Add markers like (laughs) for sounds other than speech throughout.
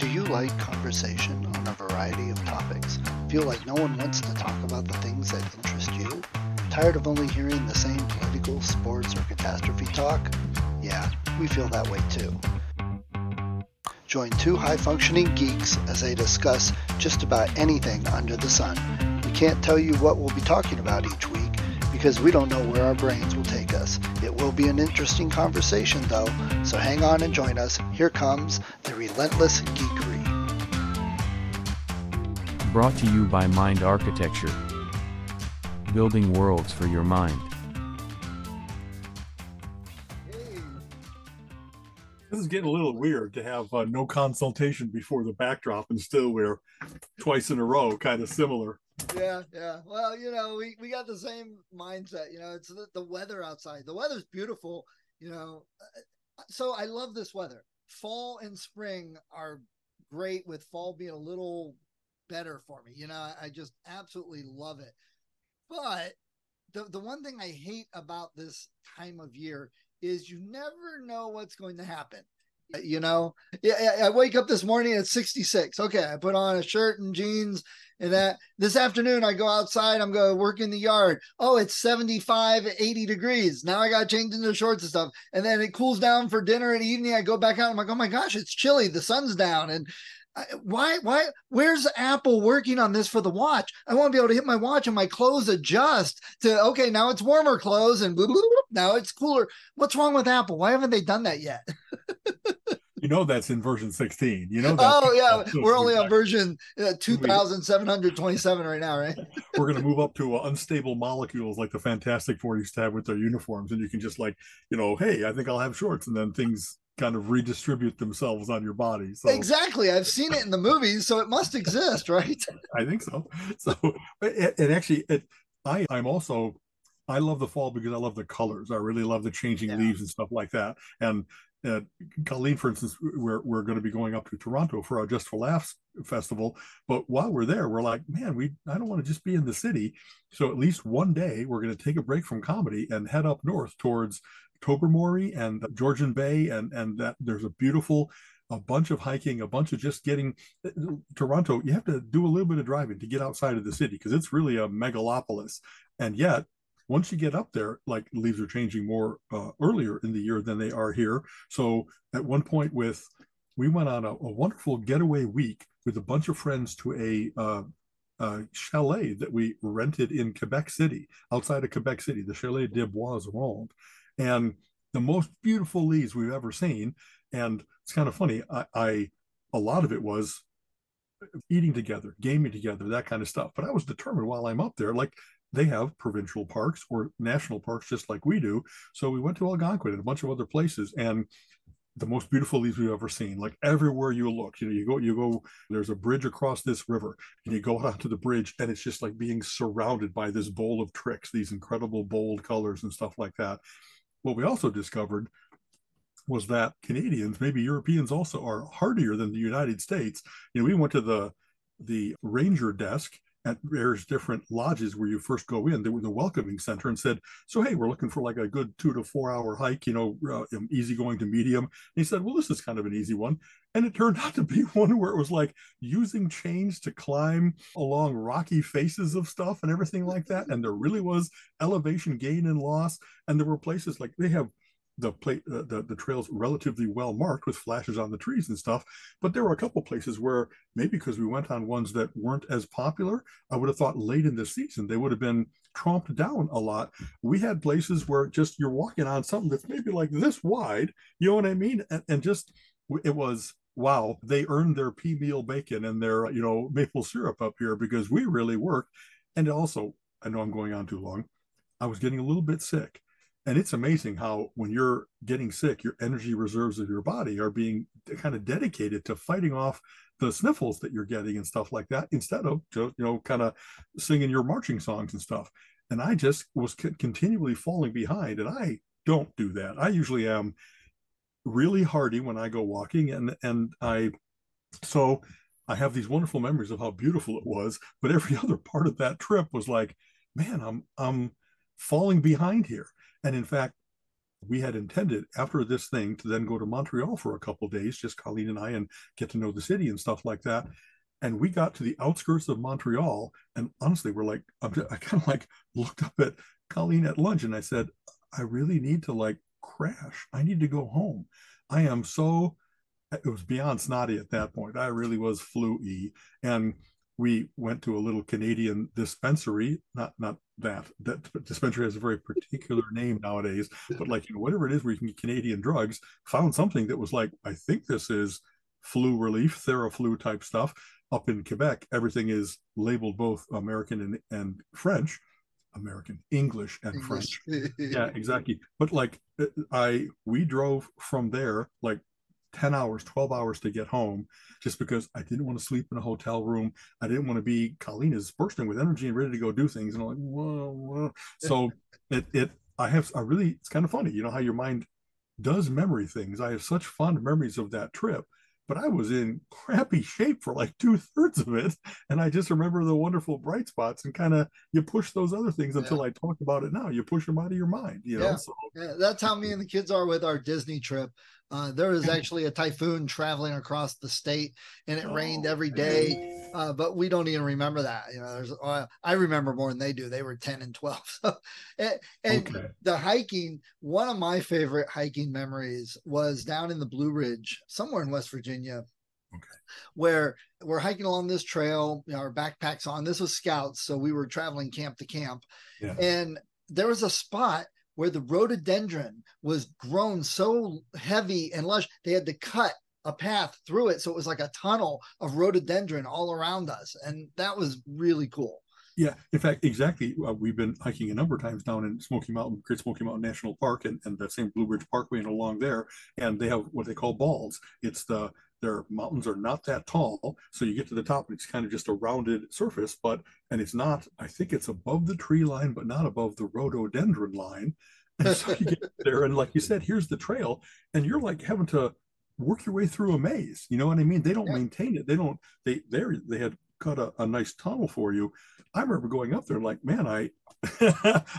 Do you like conversation on a variety of topics? Feel like no one wants to talk about the things that interest you? Tired of only hearing the same political, sports, or catastrophe talk? Yeah, we feel that way too. Join two high functioning geeks as they discuss just about anything under the sun. We can't tell you what we'll be talking about each week because we don't know where our brains will take us. It will be an interesting conversation though, so hang on and join us. Here comes the relentless geekery. Brought to you by Mind Architecture. Building worlds for your mind. This is getting a little weird to have uh, no consultation before the backdrop and still we're twice in a row, kind of similar. Yeah, yeah. Well, you know, we, we got the same mindset. You know, it's the, the weather outside. The weather's beautiful, you know. uh, So I love this weather. Fall and spring are great with fall being a little better for me. You know, I, I just absolutely love it. But the, the one thing I hate about this time of year is you never know what's going to happen. You know, yeah, I wake up this morning at 66. Okay, I put on a shirt and jeans and that this afternoon I go outside, I'm going to work in the yard. Oh, it's 75, 80 degrees. Now I got to change into shorts and stuff. And then it cools down for dinner and evening. I go back out. I'm like, oh my gosh, it's chilly. The sun's down. And why, why, where's Apple working on this for the watch? I want to be able to hit my watch and my clothes adjust to, okay, now it's warmer clothes and blah, blah, blah, now it's cooler. What's wrong with Apple? Why haven't they done that yet? (laughs) You know that's in version 16. You know. Oh yeah, we're only on version uh, 2727 right now, right? (laughs) We're going to move up to uh, unstable molecules like the Fantastic Four used to have with their uniforms, and you can just like, you know, hey, I think I'll have shorts, and then things kind of redistribute themselves on your body. So Exactly. I've seen it in the movies, so it must exist, right? (laughs) I think so. So, and actually, it, I I'm also I love the fall because I love the colors. I really love the changing Yeah. leaves and stuff like that. And uh, Colleen, for instance, we're we're going to be going up to Toronto for our Just for Laughs festival. But while we're there, we're like, man, we I don't want to just be in the city. So at least one day, we're going to take a break from comedy and head up north towards Tobermory and Georgian Bay, and and that there's a beautiful a bunch of hiking, a bunch of just getting Toronto. You have to do a little bit of driving to get outside of the city because it's really a megalopolis. And yet, once you get up there, like leaves are changing more uh, earlier in the year than they are here. So at one point, with we went on a, a wonderful getaway week with a bunch of friends to a uh, uh, chalet that we rented in Quebec City, outside of Quebec City, the Chalet des Bois Rondes, and the most beautiful leaves we've ever seen. And it's kind of funny. I, I a lot of it was eating together, gaming together, that kind of stuff. But I was determined while I'm up there, like they have provincial parks or national parks just like we do. So we went to Algonquin and a bunch of other places, and the most beautiful leaves we've ever seen. Like everywhere you look, you know, you go, you go. There's a bridge across this river, and you go out onto the bridge, and it's just like being surrounded by this bowl of tricks, these incredible bold colors and stuff like that. What we also discovered was that Canadians, maybe Europeans also are hardier than the United States. You know, we went to the the ranger desk at various different lodges where you first go in. They were the welcoming center and said, "So hey, we're looking for like a good two to four hour hike. You know, uh, easy going to medium." And he said, "Well, this is kind of an easy one." And it turned (laughs) out to be one where it was like using chains to climb along rocky faces of stuff and everything like that. And there really was elevation gain and loss. And there were places like they have the plate uh, the, the trails relatively well marked with flashes on the trees and stuff but there were a couple places where maybe because we went on ones that weren't as popular i would have thought late in the season they would have been tromped down a lot. We had places where just you're walking on something that's maybe like this wide you know what i mean? And, and just it was wow they earned their pea meal bacon and their you know maple syrup up here because we really worked. And also i know i'm going on too long i was getting a little bit sick and it's amazing how when you're getting sick your energy reserves of your body are being kind of dedicated to fighting off the sniffles that you're getting and stuff like that instead of just you know kind of singing your marching songs and stuff. And i just was continually falling behind and i don't do that. I usually am really hardy when i go walking and and i so i have these wonderful memories of how beautiful it was but every (laughs) other part of that trip was like man i'm i'm falling behind here and in fact, we had intended after this thing to then go to Montreal for a couple days, just Colleen and I, and get to know the city and stuff like that. And we got to the outskirts of Montreal, and honestly, we're like, (laughs) I kind of like looked up at Colleen at lunch, and I said, I really need to like crash. I need to go home. I am so. It was beyond snotty at that point. I really was flu-y, and we went to a little Canadian dispensary. Not not that that dispensary has a very particular name nowadays, but like you know whatever it is where you can get Canadian drugs. Found something that was like I think this is flu relief, Theraflu type stuff. Up in Quebec, everything is labeled both American and, and French. American English and English. French. (laughs) yeah, exactly. But like uh, I we drove from there like 10 hours, 12 hours to get home just because I didn't want to sleep in a hotel room. I didn't want to be Colleen is bursting with energy and ready to go do things. And I'm like, whoa, whoa. So (laughs) it it I have I really it's kind of funny, you know, how your mind does memory things. I have such fond memories of that trip but I was in crappy shape for like two thirds of it. And I just remember the wonderful bright spots and kind of you push those other things until yeah. I talk about it now. You push them out of your mind, you know. Yeah. So, yeah, that's how me and the kids are with our Disney trip. Uh, there was (laughs) actually a typhoon traveling across the state, and it oh, rained every day. Uh, but we don't even remember that. You know, there's uh, I remember more than they do. They were ten and twelve. (laughs) So, and, and okay. the hiking. One of my favorite hiking memories was down in the Blue Ridge, somewhere in West Virginia. Okay. Where we're hiking along this trail, you know, our backpacks on. This was scouts, so we were traveling camp to camp, yeah. and there was a spot where the rhododendron was grown so heavy and lush, they had to cut a path through it. So it was like a tunnel of rhododendron all around us. And that was really cool. Yeah, in fact, exactly. Uh, we've been hiking a number of times down in Smoky Mountain, Great Smoky Mountain National Park, and, and that same Blue Ridge Parkway and along there. And they have what they call balls. It's the their mountains are not that tall, so you get to the top and it's kind of just a rounded surface. But and it's not. I think it's above the tree line, but not above the rhododendron line. (laughs) And so you get there, and like you said, here's the trail, and you're like having to work your way through a maze. You know what I mean? They don't yeah. maintain it. They don't. They they they had cut a, a nice tunnel for you. I remember going up there and like, man, I, (laughs)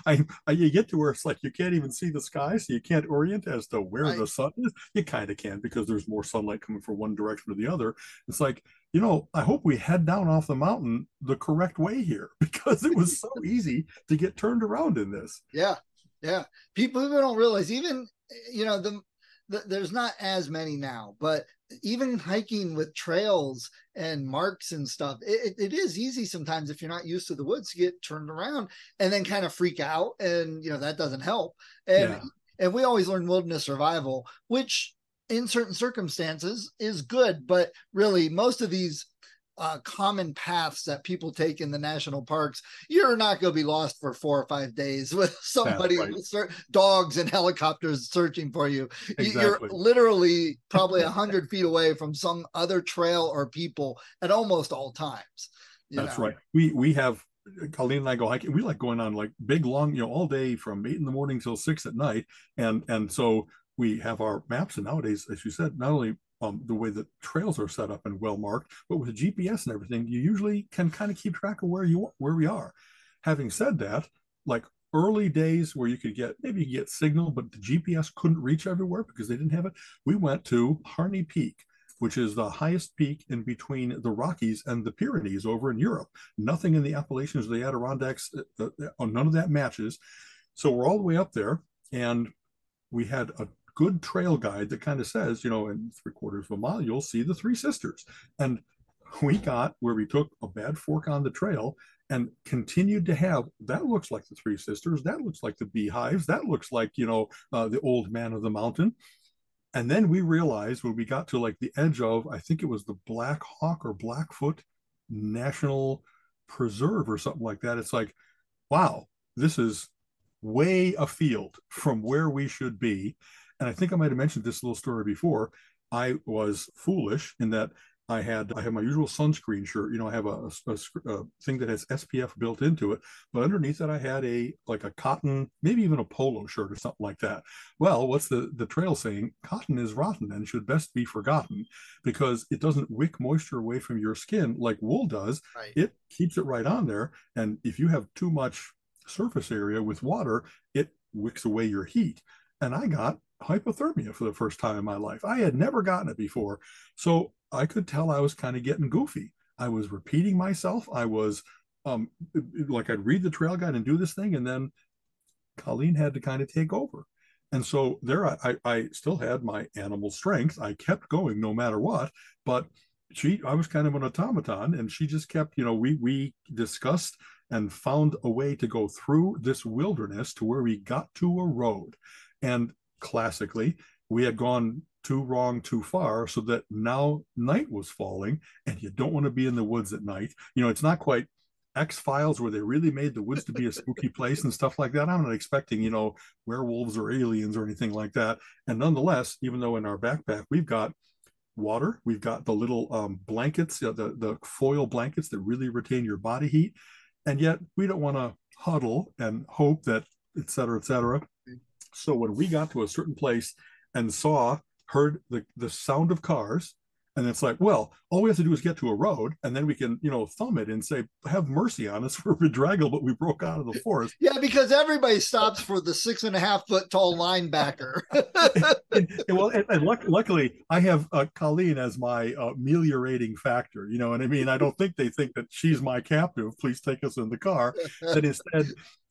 I, I, you get to where it's like you can't even see the sky, so you can't orient as to where right. the sun is. You kind of can because there's more sunlight coming from one direction or the other. It's like, you know, I hope we head down off the mountain the correct way here (laughs) because it was so (laughs) easy to get turned around in this. Yeah, yeah. People, people don't realize even you know the there's not as many now, but even hiking with trails and marks and stuff, it, it is easy sometimes if you're not used to the woods to get turned around and then kind of freak out. And, you know, that doesn't help. And, yeah. and we always learn wilderness survival, which in certain circumstances is good. But really, most of these uh, common paths that people take in the national parks, you're not going to be lost for four or five days (laughs) with somebody, right. dogs and helicopters searching for you. Exactly. You're literally probably a hundred feet away from some other trail or people at almost all times. That's know? right. We we have Colleen and I go hiking. We like going on like big long, you know, all day from eight in the morning till six at night, and and so we have our maps. And nowadays, as you said, not only um, the way that trails are set up and well marked. But with GPS and everything, you usually can kind of keep track of where you where we are. Having said that, like early days where you could get maybe you get signal, but the GPS couldn't reach everywhere because they didn't have it. We went to Harney Peak, which is the highest peak in between the Rockies and the Pyrenees over in Europe. Nothing in the Appalachians or the Adirondacks, uh, uh, none of that matches. So we're all the way up there, and we had a good trail guide that kind of says, you know, in three quarters of a mile, you'll see the three sisters. And we got where we took a bad fork on the trail and continued to have that looks like the three sisters. That looks like the beehives. That looks like you know uh, the old man of the mountain. And then we realized when we got to like the edge of i think it was the black hawk or blackfoot national preserve or something like that it's like wow this is way afield from where we should be and I think I might have mentioned this little story before. I was foolish in that I had I have my usual sunscreen shirt. You know, I have a, a, a, thing that has SPF built into it, but underneath that I had a like a cotton, maybe even a polo shirt or something like that. Well, what's the the trail saying? Cotton is rotten and should best be forgotten because it doesn't wick moisture away from your skin like wool does. Right. It keeps it right on there, and if you have too much surface area with water, it wicks away your heat. and I got hypothermia for the first time in my life. I had never gotten it before. So I could tell I was kind of getting goofy. I was repeating myself. I was um like I'd read the trail guide and do this thing, and then Colleen had to kind of take over. And so there I, I still had my animal strength. I kept going no matter what, but she I was kind of an automaton and she just kept, you know, we we discussed and found a way to go through this wilderness to where we got to a road. And classically, we had gone too wrong too far so that now night was falling and you don't want to be in the woods at night. You know, it's not quite X Files where they really made the woods to be a spooky (laughs) place and stuff like that. I'm not expecting, you know, werewolves or aliens or anything like that. And nonetheless, even though in our backpack we've got water, we've got the little um, blankets, the, the foil blankets that really retain your body heat. And yet we don't want to huddle and hope that, et cetera, et cetera. So when we got to a certain place and saw, heard the, the sound of cars, and it's like, well, all we have to do is get to a road, and then we can, you know, thumb it and say, "Have mercy on us (laughs) for bedraggled, but we broke out of the forest." Yeah, because everybody stops for the six and a half foot tall linebacker. (laughs) and, and, well, and, and luck, luckily, I have uh, Colleen as my uh, ameliorating factor. You know, and I mean, I don't think they think that she's my captive. Please take us in the car. That instead,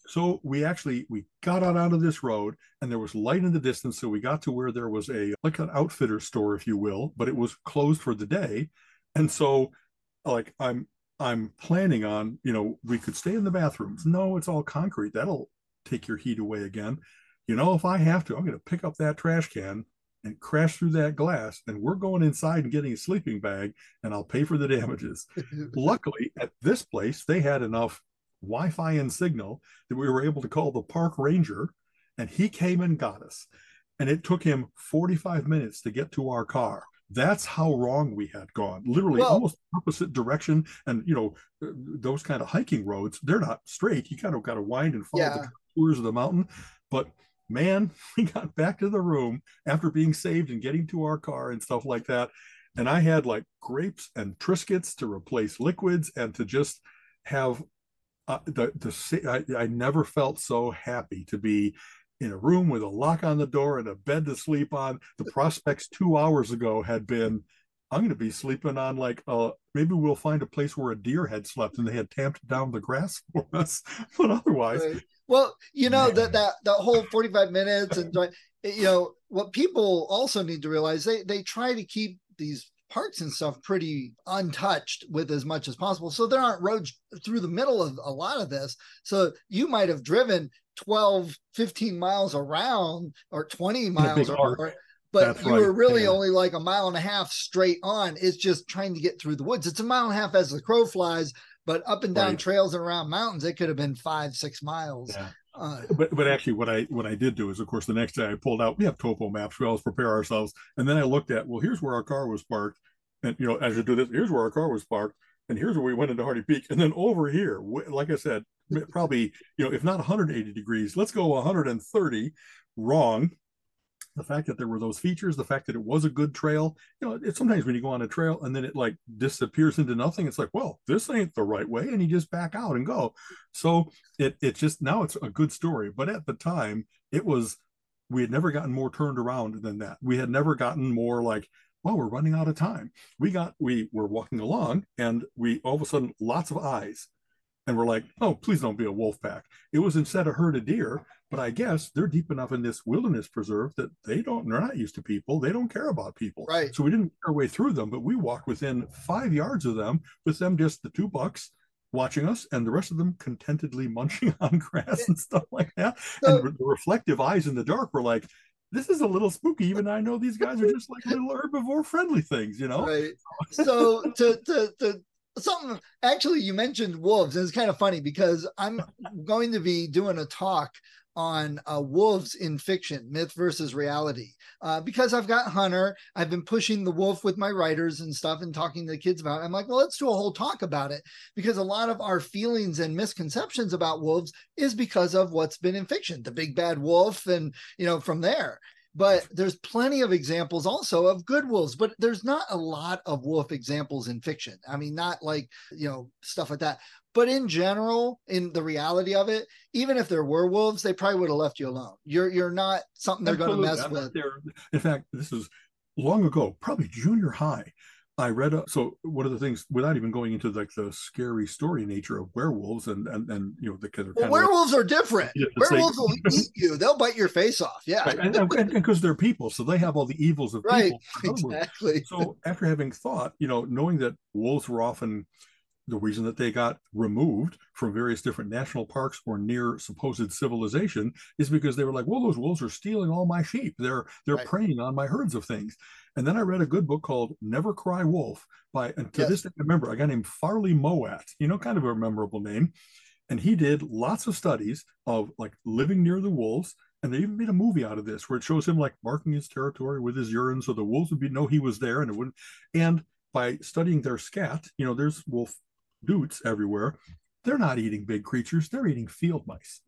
so we actually we got out of this road and there was light in the distance. So we got to where there was a like an outfitter store, if you will, but it was closed for the day. And so like I'm I'm planning on, you know, we could stay in the bathrooms. No, it's all concrete. That'll take your heat away again. You know, if I have to, I'm going to pick up that trash can and crash through that glass and we're going inside and getting a sleeping bag and I'll pay for the damages. (laughs) Luckily, at this place, they had enough Wi-Fi and signal that we were able to call the park ranger, and he came and got us. And it took him 45 minutes to get to our car. That's how wrong we had gone. Literally, well, almost opposite direction. And you know, uh, those kind of hiking roads, they're not straight. You kind of got to wind and follow yeah. the contours of the mountain. But man, (laughs) we got back to the room after being saved and getting to our car and stuff like that. And I had like grapes and Triscuits to replace liquids and to just have uh, the the I, I never felt so happy to be in a room with a lock on the door and a bed to sleep on. The (laughs) prospects two hours ago had been, I'm going to be sleeping on like, uh, maybe we'll find a place where a deer had slept and they had tamped down the grass (laughs) for us. But otherwise, right. well, you know that that that whole 45 minutes and you know what people also need to realize they they try to keep these parks and stuff pretty untouched with as much as possible. So there aren't roads through the middle of a lot of this. So you might have driven 12, 15 miles around or 20 miles or, but That's you right. were really yeah. only like a mile and a half straight on. It's just trying to get through the woods. It's a mile and a half as the crow flies, but up and down right. trails and around mountains, it could have been five, six miles. Yeah. Uh, but but actually, what I what I did do is, of course, the next day I pulled out. We have topo maps. We always prepare ourselves, and then I looked at well, here's where our car was parked, and you know, as you do this, here's where our car was parked, and here's where we went into Harney Peak, and then over here, like I said, probably you know, if not 180 degrees, let's go 130. Wrong. The fact that there were those features, the fact that it was a good trail, you know, it's sometimes when you go on a trail and then it like disappears into nothing, it's like, well, this ain't the right way, and you just back out and go. So it it just now it's a good story, but at the time it was we had never gotten more turned around than that. We had never gotten more like well, we're running out of time. We got, we were walking along and we all of a sudden lots of eyes. And we're like, oh, please don't be a wolf pack. It was instead a herd of deer, but I guess they're deep enough in this wilderness preserve that they don't, they're not used to people. They don't care about people. Right. So we didn't make our way through them, but we walked within five yards of them with them just the two bucks watching us and the rest of them contentedly (laughs) munching on grass and stuff like that. So, and the reflective eyes in the dark were like, this is a little spooky. Even I know these guys are just like (laughs) little herbivore friendly things, you know? Right. So to, to, to something actually you mentioned wolves and it's kind of funny because i'm going to be doing a talk on uh, wolves in fiction, myth versus reality. Uh, because I've got Hunter, I've been pushing the wolf with my writers and stuff and talking to the kids about it. I'm like, well, let's do a whole talk about it because a lot of our feelings and misconceptions about wolves is because of what's been in fiction, the big bad wolf, and you know, from there. But there's plenty of examples also of good wolves but there's not a lot of wolf examples in fiction. I mean not like you know stuff like that. But in general in the reality of it even if there were wolves they probably would have left you alone. You're you're not something they're going to mess with. in fact this is long ago probably junior high I read a, so one of the things without even going into like the scary story nature of werewolves and and, and you know the kind of well, werewolves like, are different. Werewolves will eat you; they'll bite your face off. Yeah, right. and because they're people, so they have all the evils of right. people. (laughs) Exactly. So after having thought, you know, knowing that wolves were often the reason that they got removed from various different national parks or near supposed civilization is because they were like, well, those wolves are stealing all my sheep. They're they're right. preying on my herds of things. And then I read a good book called Never Cry Wolf by, and to yes. this day, I remember a guy named Farley Mowat, you know, kind of a memorable name. And he did lots of studies of like living near the wolves. And they even made a movie out of this where it shows him like marking his territory with his urine so the wolves would be know he was there and it wouldn't. And by studying their scat, you know, there's wolf doots everywhere. They're not eating big creatures, they're eating field mice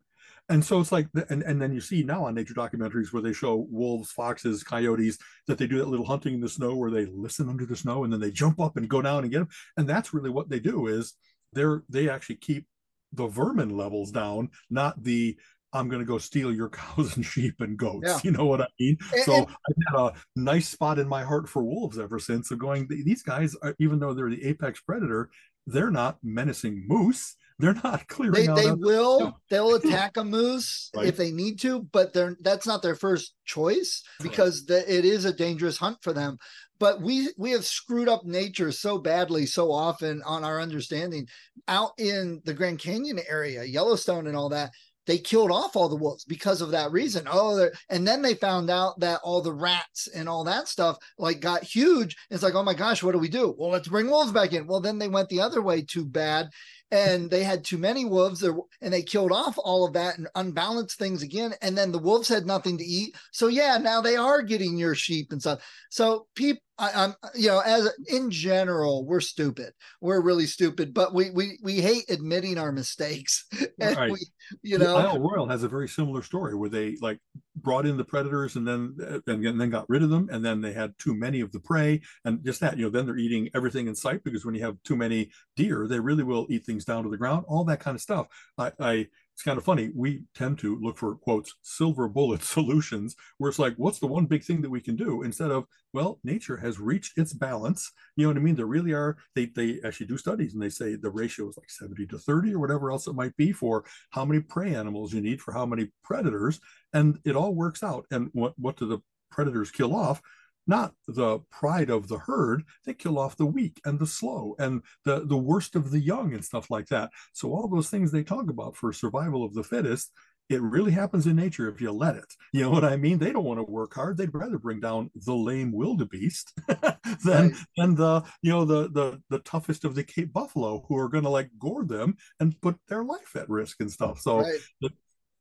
and so it's like and, and then you see now on nature documentaries where they show wolves foxes coyotes that they do that little hunting in the snow where they listen under the snow and then they jump up and go down and get them and that's really what they do is they're they actually keep the vermin levels down not the I'm going to go steal your cows and sheep and goats. Yeah. (laughs) You know what I mean? And, so and, I've had a nice spot in my heart for wolves ever since. Of going, these guys, are, even though they're the apex predator, they're not menacing moose. They're not (laughs) clearing they. They will. They'll (clears throat) attack a moose right. if they need to, but they're that's not their first choice because the, it is a dangerous hunt for them. But we we have screwed up nature so badly so often on our understanding out in the Grand Canyon area, Yellowstone, and all that they killed off all the wolves because of that reason. Oh, and then they found out that all the rats and all that stuff like got huge. It's like, oh my gosh, what do we do? Well, let's bring wolves back in. Well, then they went the other way too bad, and they had too many wolves and they killed off all of that and unbalanced things again. And then the wolves had nothing to eat. So yeah, now they are getting your sheep and stuff. So people I, am you know, as in general, we're stupid. We're really stupid, but we we we hate admitting our mistakes. (laughs) and right. we, you know, Isle Royale has a very similar story where they like brought in the predators and then and, and then got rid of them, and then they had too many of the prey, and just that, you know, then they're eating everything in sight because when you have too many deer, they really will eat things down to the ground. All that kind of stuff. I, I it's kind of funny. We tend to look for quotes silver bullet (laughs) solutions, where it's like, what's the one big thing that we can do instead of, well, nature has reached its balance. You know what I mean? There really are. They they actually do studies and they say the ratio is like seventy to thirty or whatever else it might be for how many prey animals you need for how many predators, and it all works out. And what what do the predators kill off? Not the pride of the herd. They kill off the weak and the slow and the, the worst of the young and stuff like that. So all those things they talk about for survival of the fittest, it really happens in nature if you let it. (laughs) You know what I mean? They don't want to work hard. They'd rather bring down the lame wildebeest (laughs) than right. than the you know the the the toughest of the Cape buffalo who are going to like gore them and put their life at risk and stuff. So. Right. The,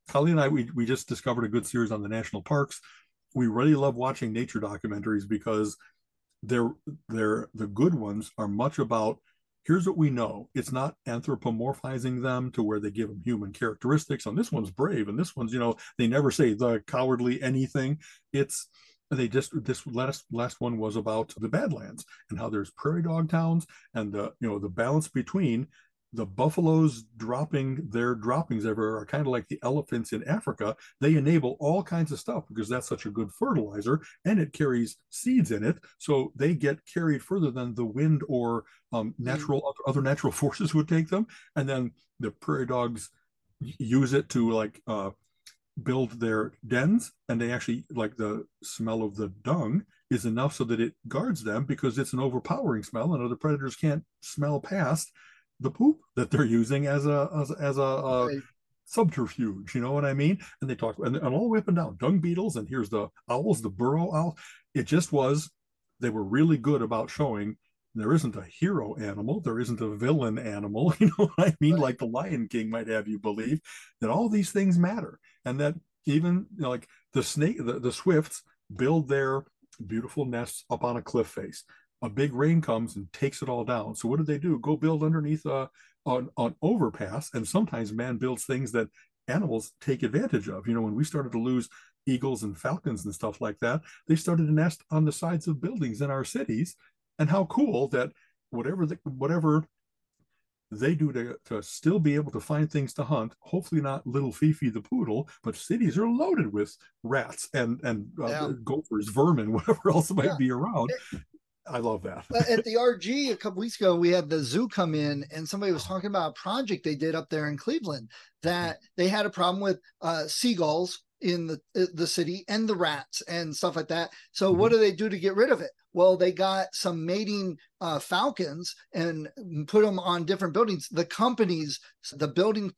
Colleen and I, we, we just discovered a good series on the national parks we really love watching nature documentaries because they're they're the good ones are much about here's what we know. It's not anthropomorphizing them to where they give them human characteristics and this one's brave and this one's you know they never say the cowardly anything. It's they just this last last one was about the badlands and how there's prairie dog towns and the you know the balance between the buffaloes dropping their droppings everywhere are kind of like the elephants in Africa. They enable all kinds of stuff because that's such a good fertilizer and it carries seeds in it. So they get carried further than the wind or um, mm. natural mm. other natural (laughs) forces would take them. And then the prairie dogs use it to like uh, build their dens and they actually like the smell of the dung is enough so that it guards them because it's an overpowering smell and other predators can't smell past the poop that they're using as a as, as a, a right. subterfuge. You know what I mean? And they talk and, and all the way up and down dung beetles, and here's the owls, the burrow owl. It just was they were really good about showing there isn't a hero animal, there isn't a villain animal. (laughs) You know what I mean? Right. Like the Lion King might have you believe that all these things matter, and that even you know, like the snake, the, the swifts build their beautiful nests up on a cliff face a big rain comes and takes it all down. So what do they do? Go build underneath a, an, an overpass. And sometimes man builds things that animals take advantage of. You know, when we started to lose eagles and falcons and stuff like that. They started to nest on the sides of buildings in our cities. And how cool that whatever the, whatever they do to, to still be able to find things to hunt. Hopefully not little Fifi the poodle, but cities are loaded with rats and and uh, yeah. gophers, vermin, (laughs) whatever else might yeah. be around. I love that. At the (laughs) RG a couple weeks ago, we had the zoo come in, and somebody was talking about a project they did up there in Cleveland that they had a problem with uh, seagulls in the uh, the city and the rats and stuff like that. So mm-hmm. what do they do to get rid of it? Well, they got some mating uh, falcons and put them on different buildings. The companies, the building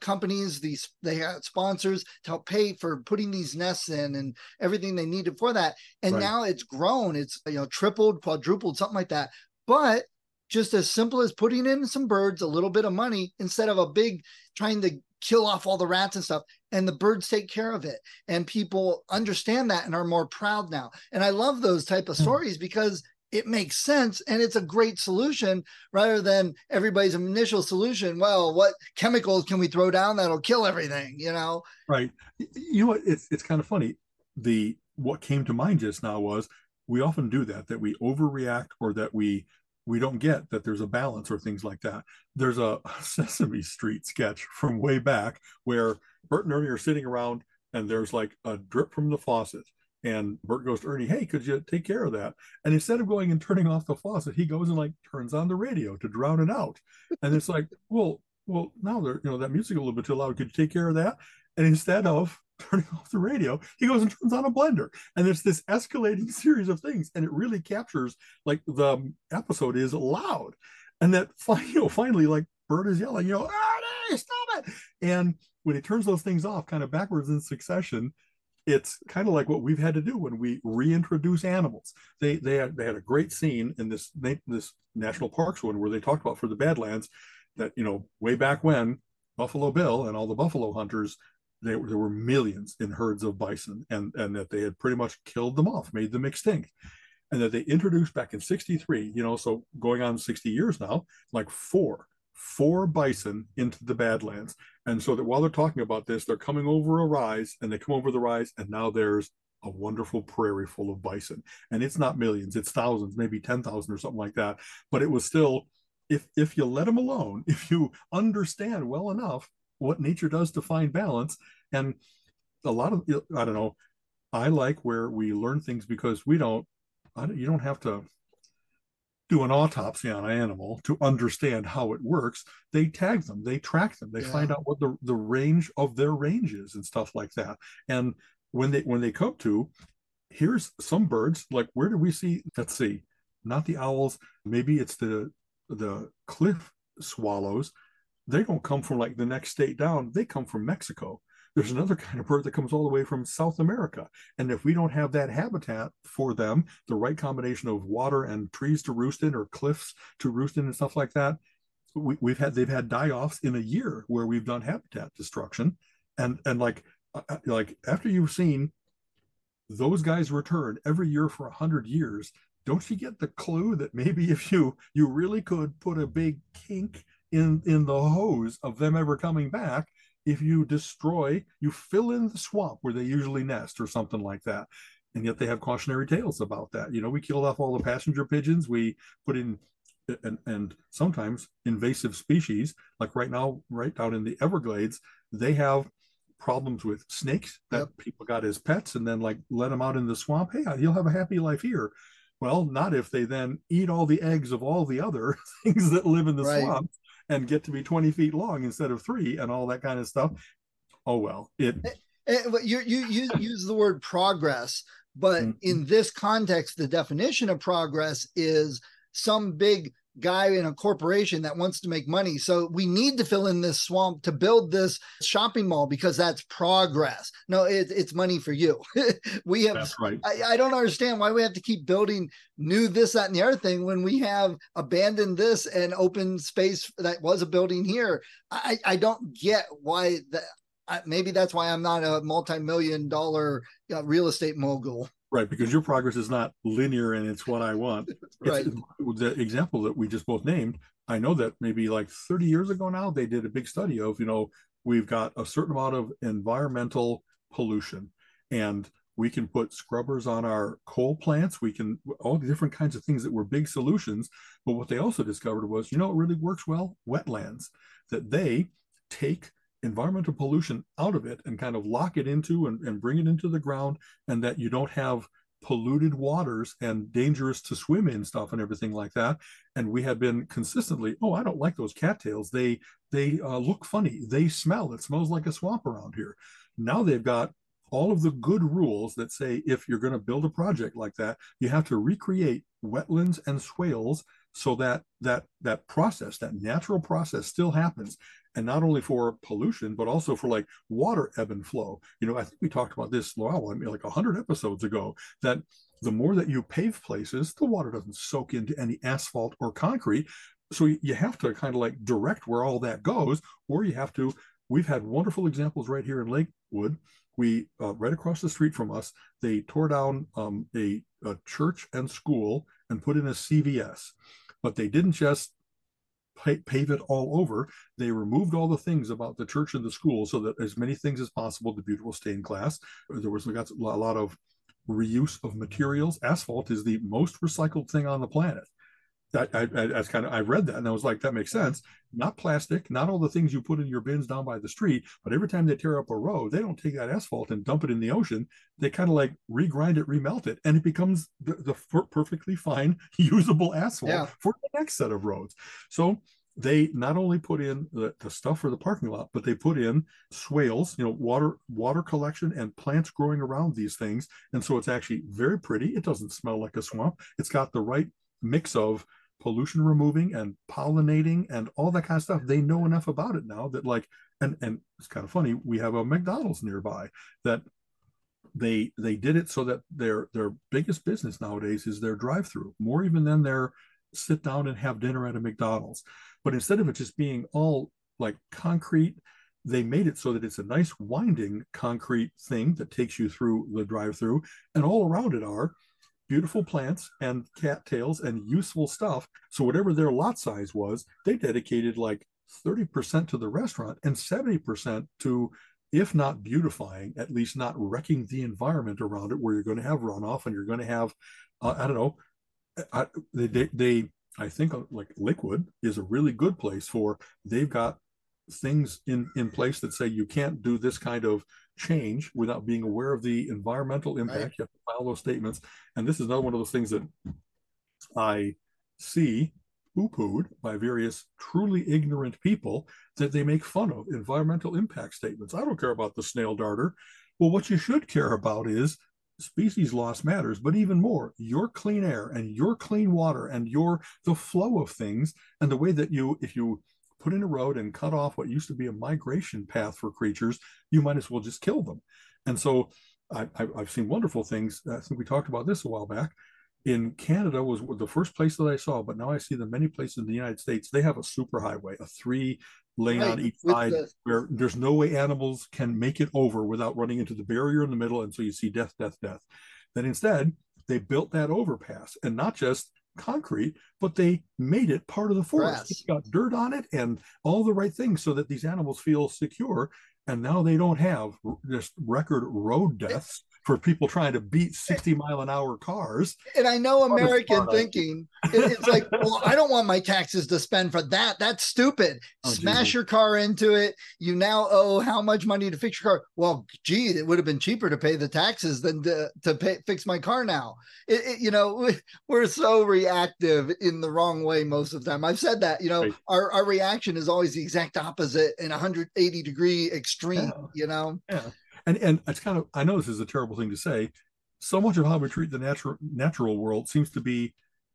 companies, these they had sponsors to help pay for putting these nests in and everything they needed for that. And right. now it's grown. It's you know tripled, quadrupled, something like that. But just as simple as putting in some birds, a little bit of money instead of a big trying to kill off all the rats and stuff. And the birds take care of it. And people understand that and are more proud now. And i love those type of hmm. stories because it makes sense and it's a great solution rather than everybody's initial solution. Well what chemicals can we throw down that'll kill everything you know? Right. You know what? It's, it's kind of funny. The what came to mind just now was we often do that that we overreact or that we we don't get that there's a balance or things like that. There's a (laughs) Sesame Street sketch from way back where Bert and Ernie are sitting around and there's like a drip from the faucet. And Bert goes to Ernie, hey, could you take care of that? And instead of going and turning off the faucet, he goes and like turns on the radio to drown it out. And it's like, well, well, now they're, you know, that music a little bit too loud. Could you take care of that? And instead of turning (laughs) off the radio, he goes and turns on a blender. And there's this escalating (laughs) series of things. And it really captures like the um, episode is loud. And that (laughs) you know, finally, like Bert is yelling, you know, stop it. And when he turns those things off kind of backwards in succession, it's kind of like what we've had to do when we reintroduce animals. They they had they had a great scene in this this national parks one where they talked about for the Badlands that you know way back when Buffalo Bill and all the buffalo hunters they, there were millions in herds of bison and, and that they had pretty much killed them off, made them extinct. And that they introduced back in 63, you know, so going on 60 years now, like four, four bison into the Badlands. And so that while they're talking about this, they're coming over a rise and they come over the rise, and now there's a wonderful prairie full of bison. And it's not millions, it's thousands, maybe 10,000 or something like that. But it was still, if if you let them alone, (laughs) if you understand well enough what nature does to find balance. And a lot of, I don't know, I like where we learn things because we don't, don't you don't have to do an autopsy on an animal to understand how it works. They tag them, they track them, they yeah. find out what the, the range of their range is and stuff like that. And when they when they come to, here's some birds, like where do we see, let's see, not the owls, maybe it's the the cliff swallows they don't come from like the next state down, they come from Mexico. There's another kind of bird that comes all the way from South America. And if we don't have that habitat for them, the right combination of water and trees to roost in or cliffs to roost in and stuff like that, we, have had they've had die-offs in a year where we've done habitat destruction. And and like uh, uh, like after you've seen those guys return every year for a hundred years, don't you get the clue that maybe if you you really could put a big kink in in the hose of them ever coming back if you destroy you fill in the swamp where they usually nest or something like that. And yet they have cautionary tales about that. You know we killed off all the passenger pigeons. We put in and, and sometimes invasive species like right now right down in the everglades they have problems with snakes that yep. people got as pets and then like let them out in the swamp. Hey you'll have a happy life here. Well not if they then eat all the eggs of all the other (laughs) things that live in the right. swamp and get to be 20 feet long instead of three and all that kind of stuff. Oh, well, it. Eh, eh, you, you, you use the word progress, but mm-hmm. in this context, the definition of progress is some big guy in a corporation that wants to make money. So we need to fill in this swamp to build this shopping mall because that's progress. No, it, it's money for you. (laughs) we have, that's right. I, I, don't understand why we have to keep building new this, that, and the other thing when we have abandoned this and open space that was a building here. I, I don't get why that. Maybe that's why I'm not a multi-million dollar uh, real estate mogul. Right, because your progress is not linear and it's what I want. (laughs) right. It's, the example that we just both named, I know that maybe like 30 years ago now, they did a big study of, you know, we've got a certain amount of environmental pollution. and we can put scrubbers on our coal plants we can all the different kinds of things that were big solutions but what they also discovered was you know it really works well wetlands that they take environmental pollution out of it and kind of lock it into and, and bring it into the ground and that you don't have polluted waters and dangerous to swim in stuff and everything like that. And we have been consistently oh i don't like those cattails. They they uh, look funny. They smell. It smells like a swamp around here. Now they've got all of the good rules that say if you're going to build a project like that you have to recreate wetlands and swales so that that that process that natural process still happens and not only for pollution but also for like water ebb and flow. You know i think we talked about this well, I mean, like 100 episodes ago that the more that you pave places the water doesn't soak into any asphalt or concrete. So you have to kind of like direct where all that goes or you have to we've had wonderful examples right here in lakewood. We uh, right across the street from us they tore down um, a, a church and school and put in a cvs but they didn't just pave it all over. They removed all the things about the church and the school so that as many things as possible, the beautiful stained glass. There was a lot of reuse of materials. Asphalt is the most recycled thing on the planet. I, I, I kind of I read that and I was like, that makes sense. Not plastic, not all the things you put in your bins down by the street, but every time they tear up a road, they don't take that asphalt and dump it in the ocean. They kind of like regrind it, remelt it, and it becomes the, the perfectly fine, (laughs) usable asphalt yeah. for the next set of roads. So they not only put in the, the, stuff for the parking lot, but they put in swales, you know, water water collection and plants growing around these things. And so it's actually very pretty. It doesn't smell like a swamp. It's got the right mix of pollution removing and pollinating and all that kind of stuff. They know enough about it now that like and and it's kind of funny, we have a McDonald's nearby that they they did it so that their their biggest business nowadays is their drive-through, more even than their sit down and have dinner at a McDonald's. But instead of it just being all like concrete, they made it so that it's a nice winding concrete thing that takes you through the drive-through, and all around it are beautiful plants and cattails and useful stuff. So whatever their lot size was, they dedicated like 30% to the restaurant and 70% to if not beautifying, at least not wrecking the environment around it, where you're going to have runoff and you're going to have, uh, I don't know, I, they, they, I think uh, like liquid is a really good place for. They've got things in in place that say you can't do this kind of change without being aware of the environmental impact. Right. You have to file those statements, and this is another one of those things that I see poo-pooed by various truly ignorant people that they make fun of environmental impact statements. I don't care about the snail darter. Well, what you should care about is species loss matters but even more your clean air and your clean water and your the flow of things and the way that you if you put in a road and cut off what used to be a migration path for creatures you might as well just kill them and so I, have seen wonderful things i think we talked about this a while back in canada was the first place that i saw but now i see them many places in the united states they have a superhighway a three lane right. on each side the... where there's no way animals can make it over without running into the barrier in the middle. And so you see death, death, death. Then instead, they built that overpass and not just concrete, but they made it part of the forest. It's got dirt on it and all the right things so that these animals feel secure. And now they don't have just record road deaths for people trying to beat 60 mile an hour cars. And I know American thinking, it's like, (laughs) well, I don't want my taxes to spend for that. That's stupid. Oh, Smash geez. your car into it. You now owe how much money to fix your car? Well, gee, it would have been cheaper to pay the taxes than to, to pay, fix my car now. It, it, you know, (laughs) we're so reactive in the wrong way most of the time. I've said that, you know, right. our, our reaction is always the exact opposite in 180 degree extreme, yeah. you know? Yeah and and it's kind of I know this is a terrible thing to say. So much of how we treat the natural natural world seems to be,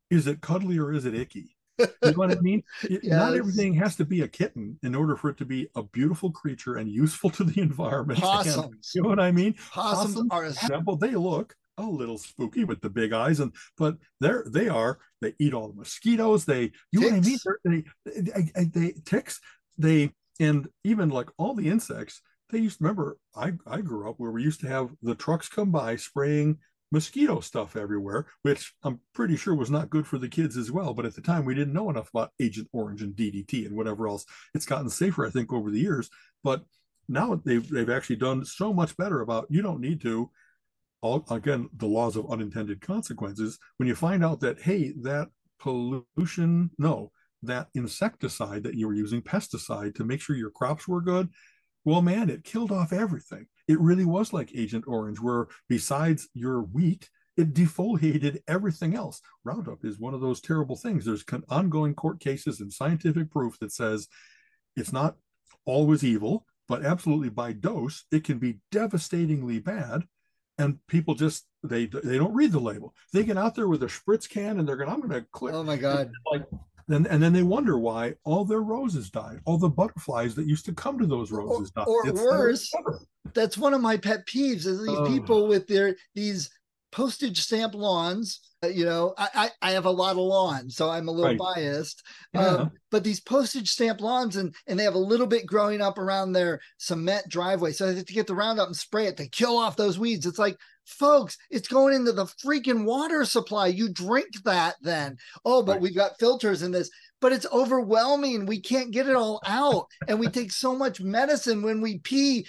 is it cuddly or is it icky? You know what I mean? (laughs) yes. Not everything has to be a kitten in order for it to be a beautiful creature and useful to the (laughs) environment. Possums. And, you know what I mean? Possums, Possums are example. They look a little spooky with the big eyes, and but they're they are they eat all the mosquitoes. They you ticks. know what I mean? They're, they, they, they ticks. They and even like all the insects they used to remember I, I grew up where we used to have the trucks come by spraying mosquito stuff everywhere, which I'm pretty sure was not good for the kids as well. But at the time, we didn't know enough about Agent Orange and DDT and whatever else. It's gotten safer, I think, over the years. But now they've they've actually done so much better about you don't need to all again the laws of unintended consequences when you find out that hey that pollution no that insecticide that you were using pesticide to make sure your crops were good well man it killed off everything it really was like agent orange where besides your wheat it defoliated everything else roundup is one of those terrible things there's ongoing court cases and scientific proof that says it's not always evil but absolutely by dose it can be devastatingly bad and people just they they don't read the label. They get out there with a spritz can and they're going, I'm going to click. Oh my god! (laughs) Like, and, and then they wonder why all their roses died. All the butterflies that used to come to those roses died. Or it's worse, that's one of my pet peeves is these oh. people with their these postage stamp lawns. Uh, you know, I, I, I have a lot of lawns, so I'm a little right. biased. Yeah. Um, but these postage stamp lawns, and and they have a little bit growing up around their cement driveway, so they have to get the Roundup and spray it to kill off those weeds. It's like folks it's going into the freaking water supply. You drink that then. Oh but right. we've got filters in this. But it's overwhelming. We can't get it all out. And we take so much medicine when we pee